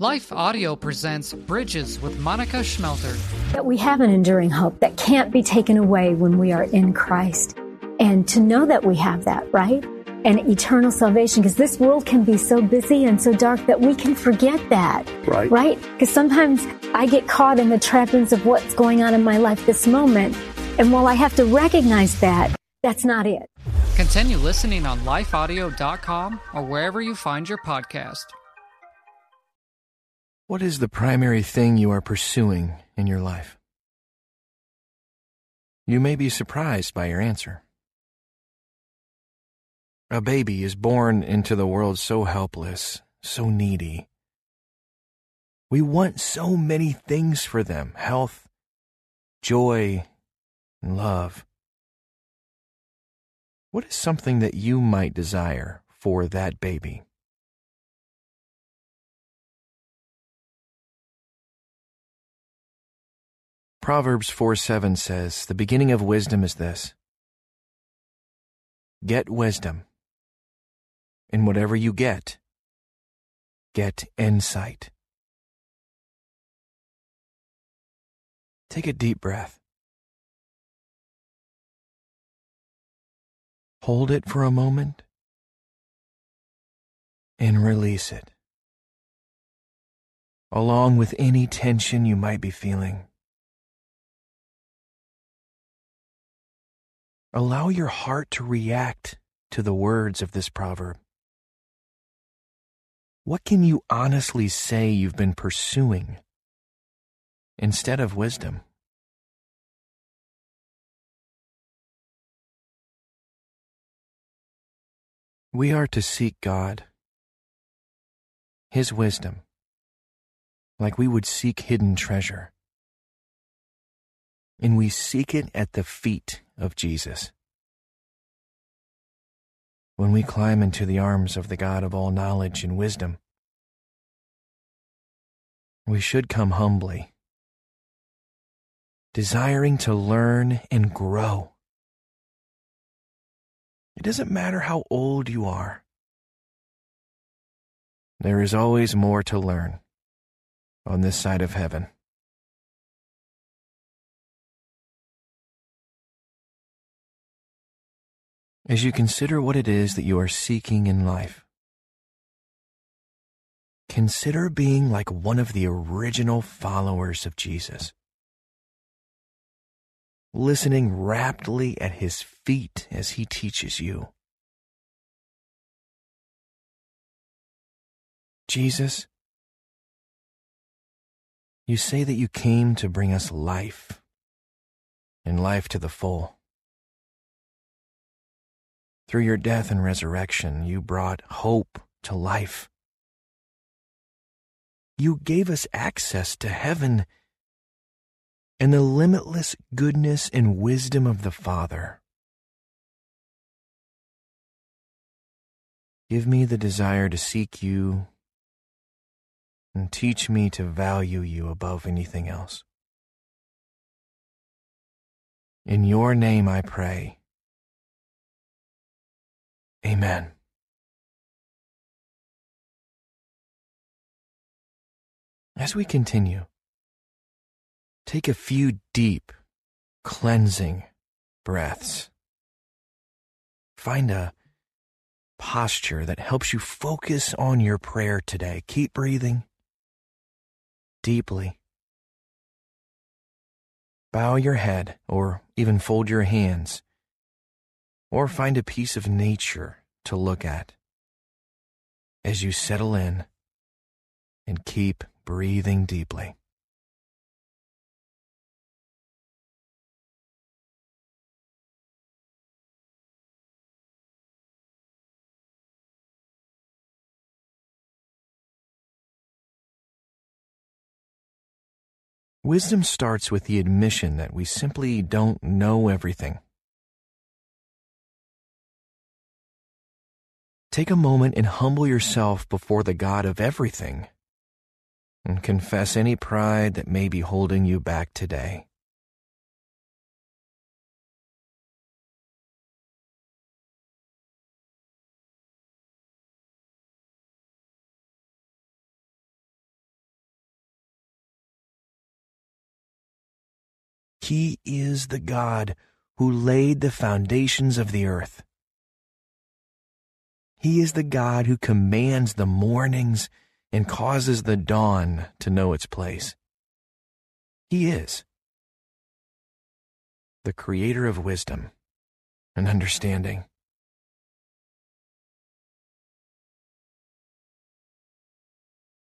Life Audio presents Bridges with Monica Schmelter. That we have an enduring hope that can't be taken away when we are in Christ. And to know that we have that, right? And eternal salvation, because this world can be so busy and so dark that we can forget that. Right. Right? Because sometimes I get caught in the trappings of what's going on in my life this moment. And while I have to recognize that, that's not it. Continue listening on lifeaudio.com or wherever you find your podcast. What is the primary thing you are pursuing in your life? You may be surprised by your answer. A baby is born into the world so helpless, so needy. We want so many things for them health, joy, and love. What is something that you might desire for that baby? Proverbs 4 7 says, The beginning of wisdom is this Get wisdom. And whatever you get, get insight. Take a deep breath. Hold it for a moment and release it, along with any tension you might be feeling. Allow your heart to react to the words of this proverb. What can you honestly say you've been pursuing instead of wisdom? We are to seek God, His wisdom, like we would seek hidden treasure. And we seek it at the feet of Jesus. When we climb into the arms of the God of all knowledge and wisdom, we should come humbly, desiring to learn and grow. It doesn't matter how old you are. There is always more to learn on this side of heaven. As you consider what it is that you are seeking in life, consider being like one of the original followers of Jesus, listening raptly at his feet as he teaches you. Jesus, you say that you came to bring us life and life to the full. Through your death and resurrection, you brought hope to life. You gave us access to heaven and the limitless goodness and wisdom of the Father. Give me the desire to seek you and teach me to value you above anything else. In your name I pray. Amen. As we continue, take a few deep, cleansing breaths. Find a posture that helps you focus on your prayer today. Keep breathing deeply. Bow your head or even fold your hands or find a piece of nature to look at as you settle in and keep breathing deeply. Wisdom starts with the admission that we simply don't know everything. Take a moment and humble yourself before the God of everything and confess any pride that may be holding you back today. He is the God who laid the foundations of the earth. He is the God who commands the mornings and causes the dawn to know its place. He is the creator of wisdom and understanding.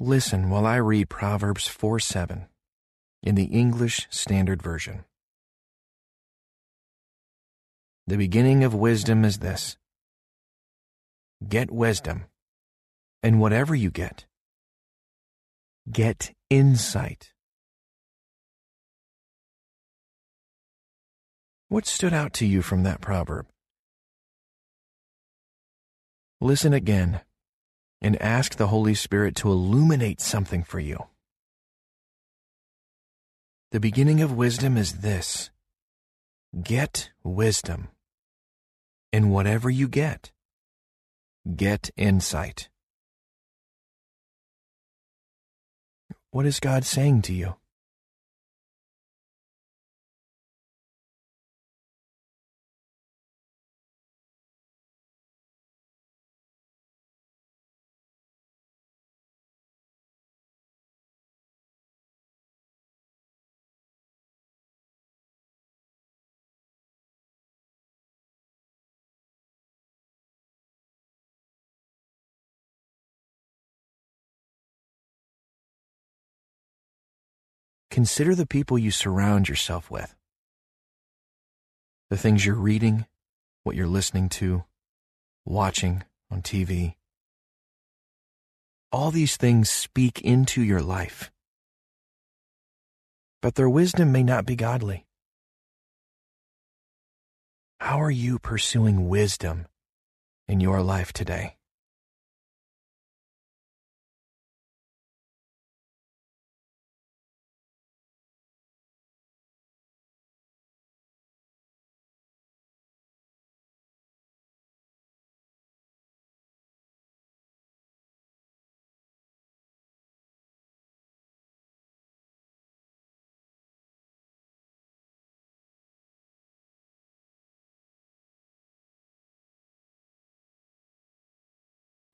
Listen while I read Proverbs 4 7 in the English Standard Version. The beginning of wisdom is this Get wisdom, and whatever you get, get insight. What stood out to you from that proverb? Listen again and ask the Holy Spirit to illuminate something for you. The beginning of wisdom is this get wisdom. And whatever you get, get insight. What is God saying to you? Consider the people you surround yourself with. The things you're reading, what you're listening to, watching on TV. All these things speak into your life. But their wisdom may not be godly. How are you pursuing wisdom in your life today?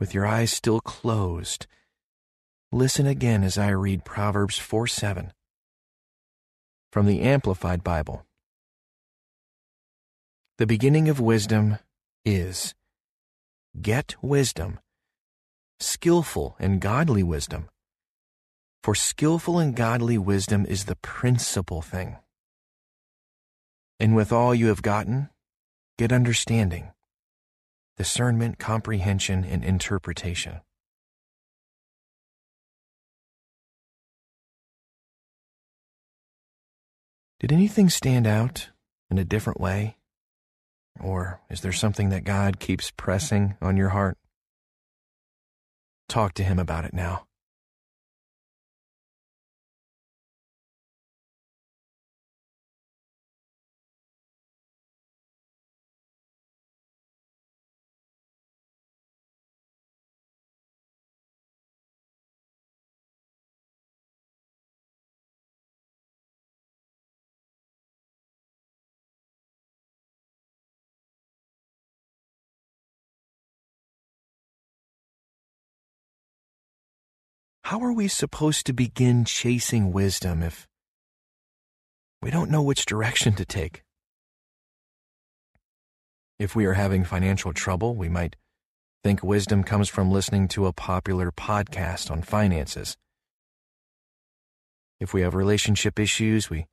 With your eyes still closed, listen again as I read Proverbs 4 7 from the Amplified Bible. The beginning of wisdom is get wisdom, skillful and godly wisdom. For skillful and godly wisdom is the principal thing. And with all you have gotten, get understanding discernment, comprehension, and interpretation. Did anything stand out in a different way? Or is there something that God keeps pressing on your heart? Talk to Him about it now. How are we supposed to begin chasing wisdom if we don't know which direction to take? If we are having financial trouble, we might think wisdom comes from listening to a popular podcast on finances. If we have relationship issues, we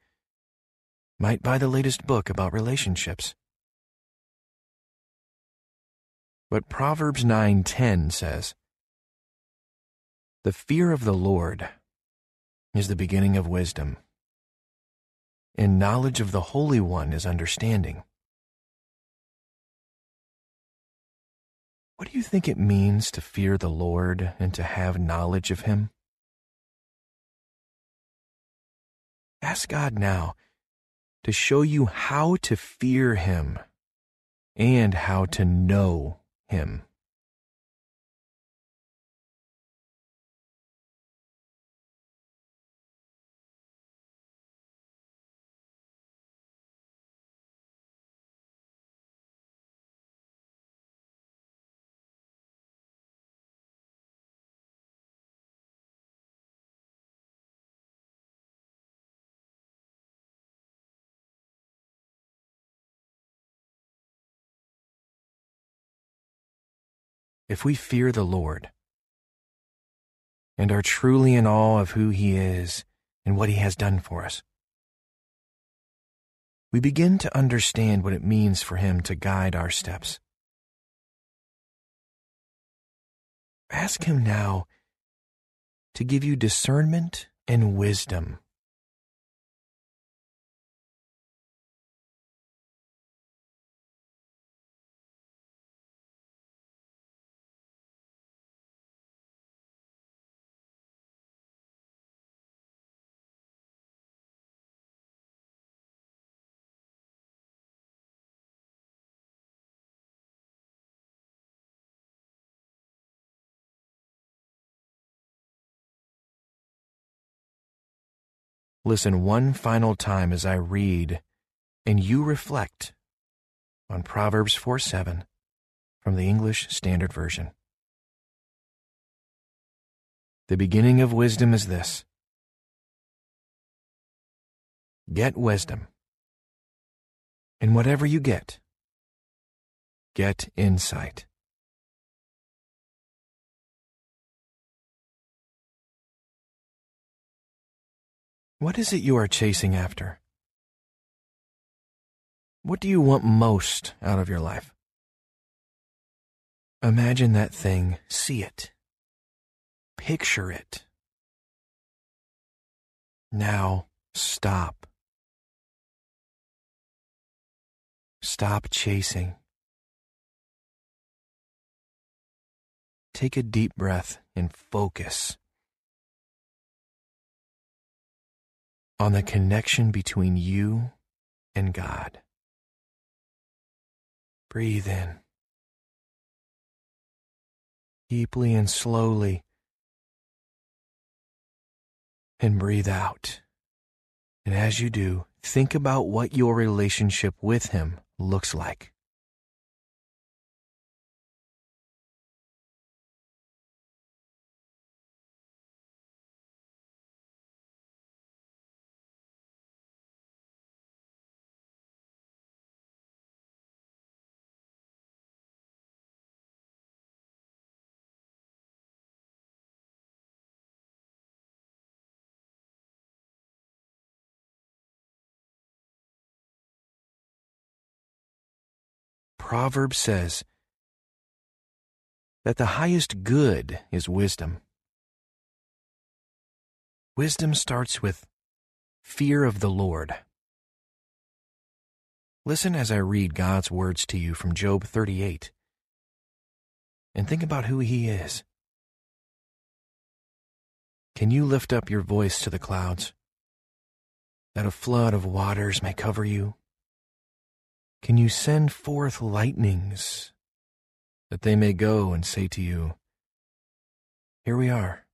might buy the latest book about relationships. But Proverbs 9:10 says, the fear of the Lord is the beginning of wisdom, and knowledge of the Holy One is understanding. What do you think it means to fear the Lord and to have knowledge of Him? Ask God now to show you how to fear Him and how to know Him. If we fear the Lord and are truly in awe of who He is and what He has done for us, we begin to understand what it means for Him to guide our steps. Ask Him now to give you discernment and wisdom. Listen one final time as I read and you reflect on Proverbs 4 7 from the English Standard Version. The beginning of wisdom is this get wisdom. And whatever you get, get insight. What is it you are chasing after? What do you want most out of your life? Imagine that thing, see it, picture it. Now, stop. Stop chasing. Take a deep breath and focus on the connection between you and God. Breathe in. Deeply and slowly. And breathe out. And as you do, think about what your relationship with Him looks like. Proverbs says that the highest good is wisdom. Wisdom starts with fear of the Lord. Listen as I read God's words to you from Job 38 and think about who He is. Can you lift up your voice to the clouds that a flood of waters may cover you? Can you send forth lightnings that they may go and say to you, Here we are?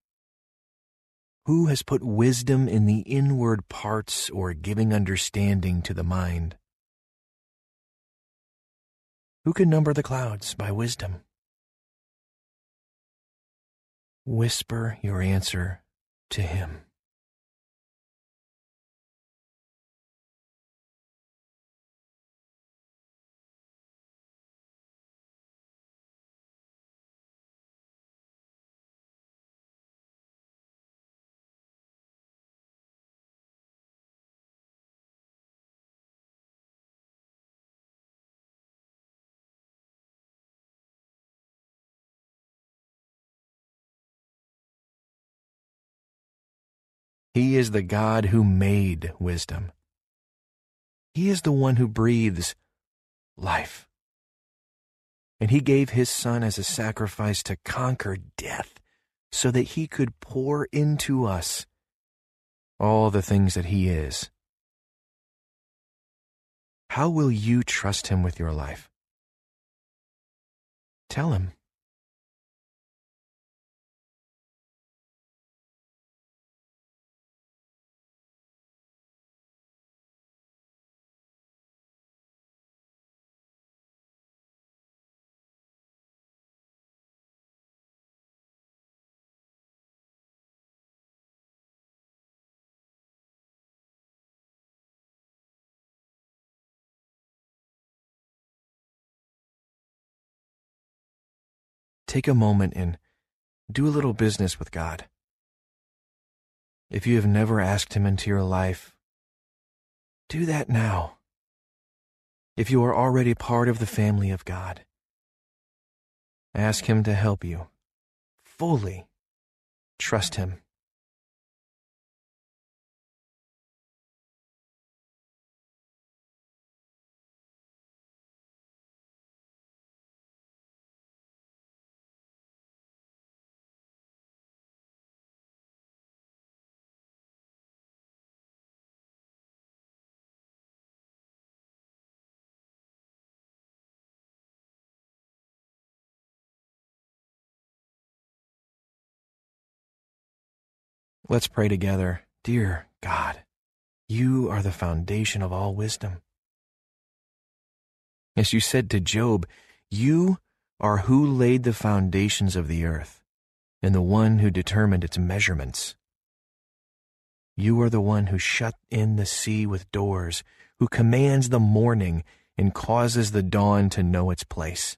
Who has put wisdom in the inward parts or giving understanding to the mind? Who can number the clouds by wisdom? Whisper your answer to him. He is the God who made wisdom. He is the one who breathes life. And he gave his son as a sacrifice to conquer death so that he could pour into us all the things that he is. How will you trust him with your life? Tell him. Take a moment and do a little business with God. If you have never asked Him into your life, do that now. If you are already part of the family of God, ask Him to help you fully trust Him. Let's pray together. Dear God, you are the foundation of all wisdom. As you said to Job, you are who laid the foundations of the earth and the one who determined its measurements. You are the one who shut in the sea with doors, who commands the morning and causes the dawn to know its place.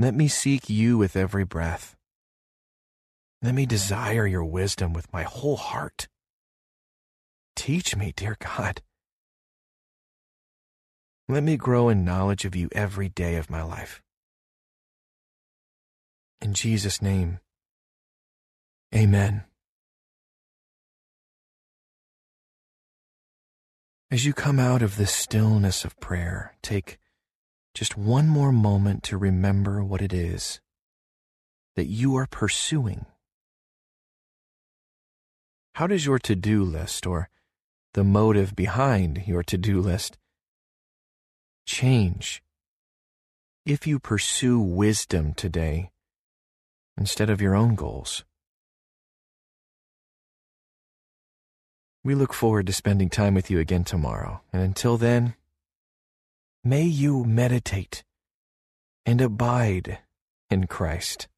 Let me seek you with every breath let me desire your wisdom with my whole heart. Teach me, dear God. Let me grow in knowledge of you every day of my life. In Jesus' name, amen. As you come out of the stillness of prayer, take just one more moment to remember what it is that you are pursuing how does your to do list or the motive behind your to do list change if you pursue wisdom today instead of your own goals? We look forward to spending time with you again tomorrow, and until then, may you meditate and abide in Christ.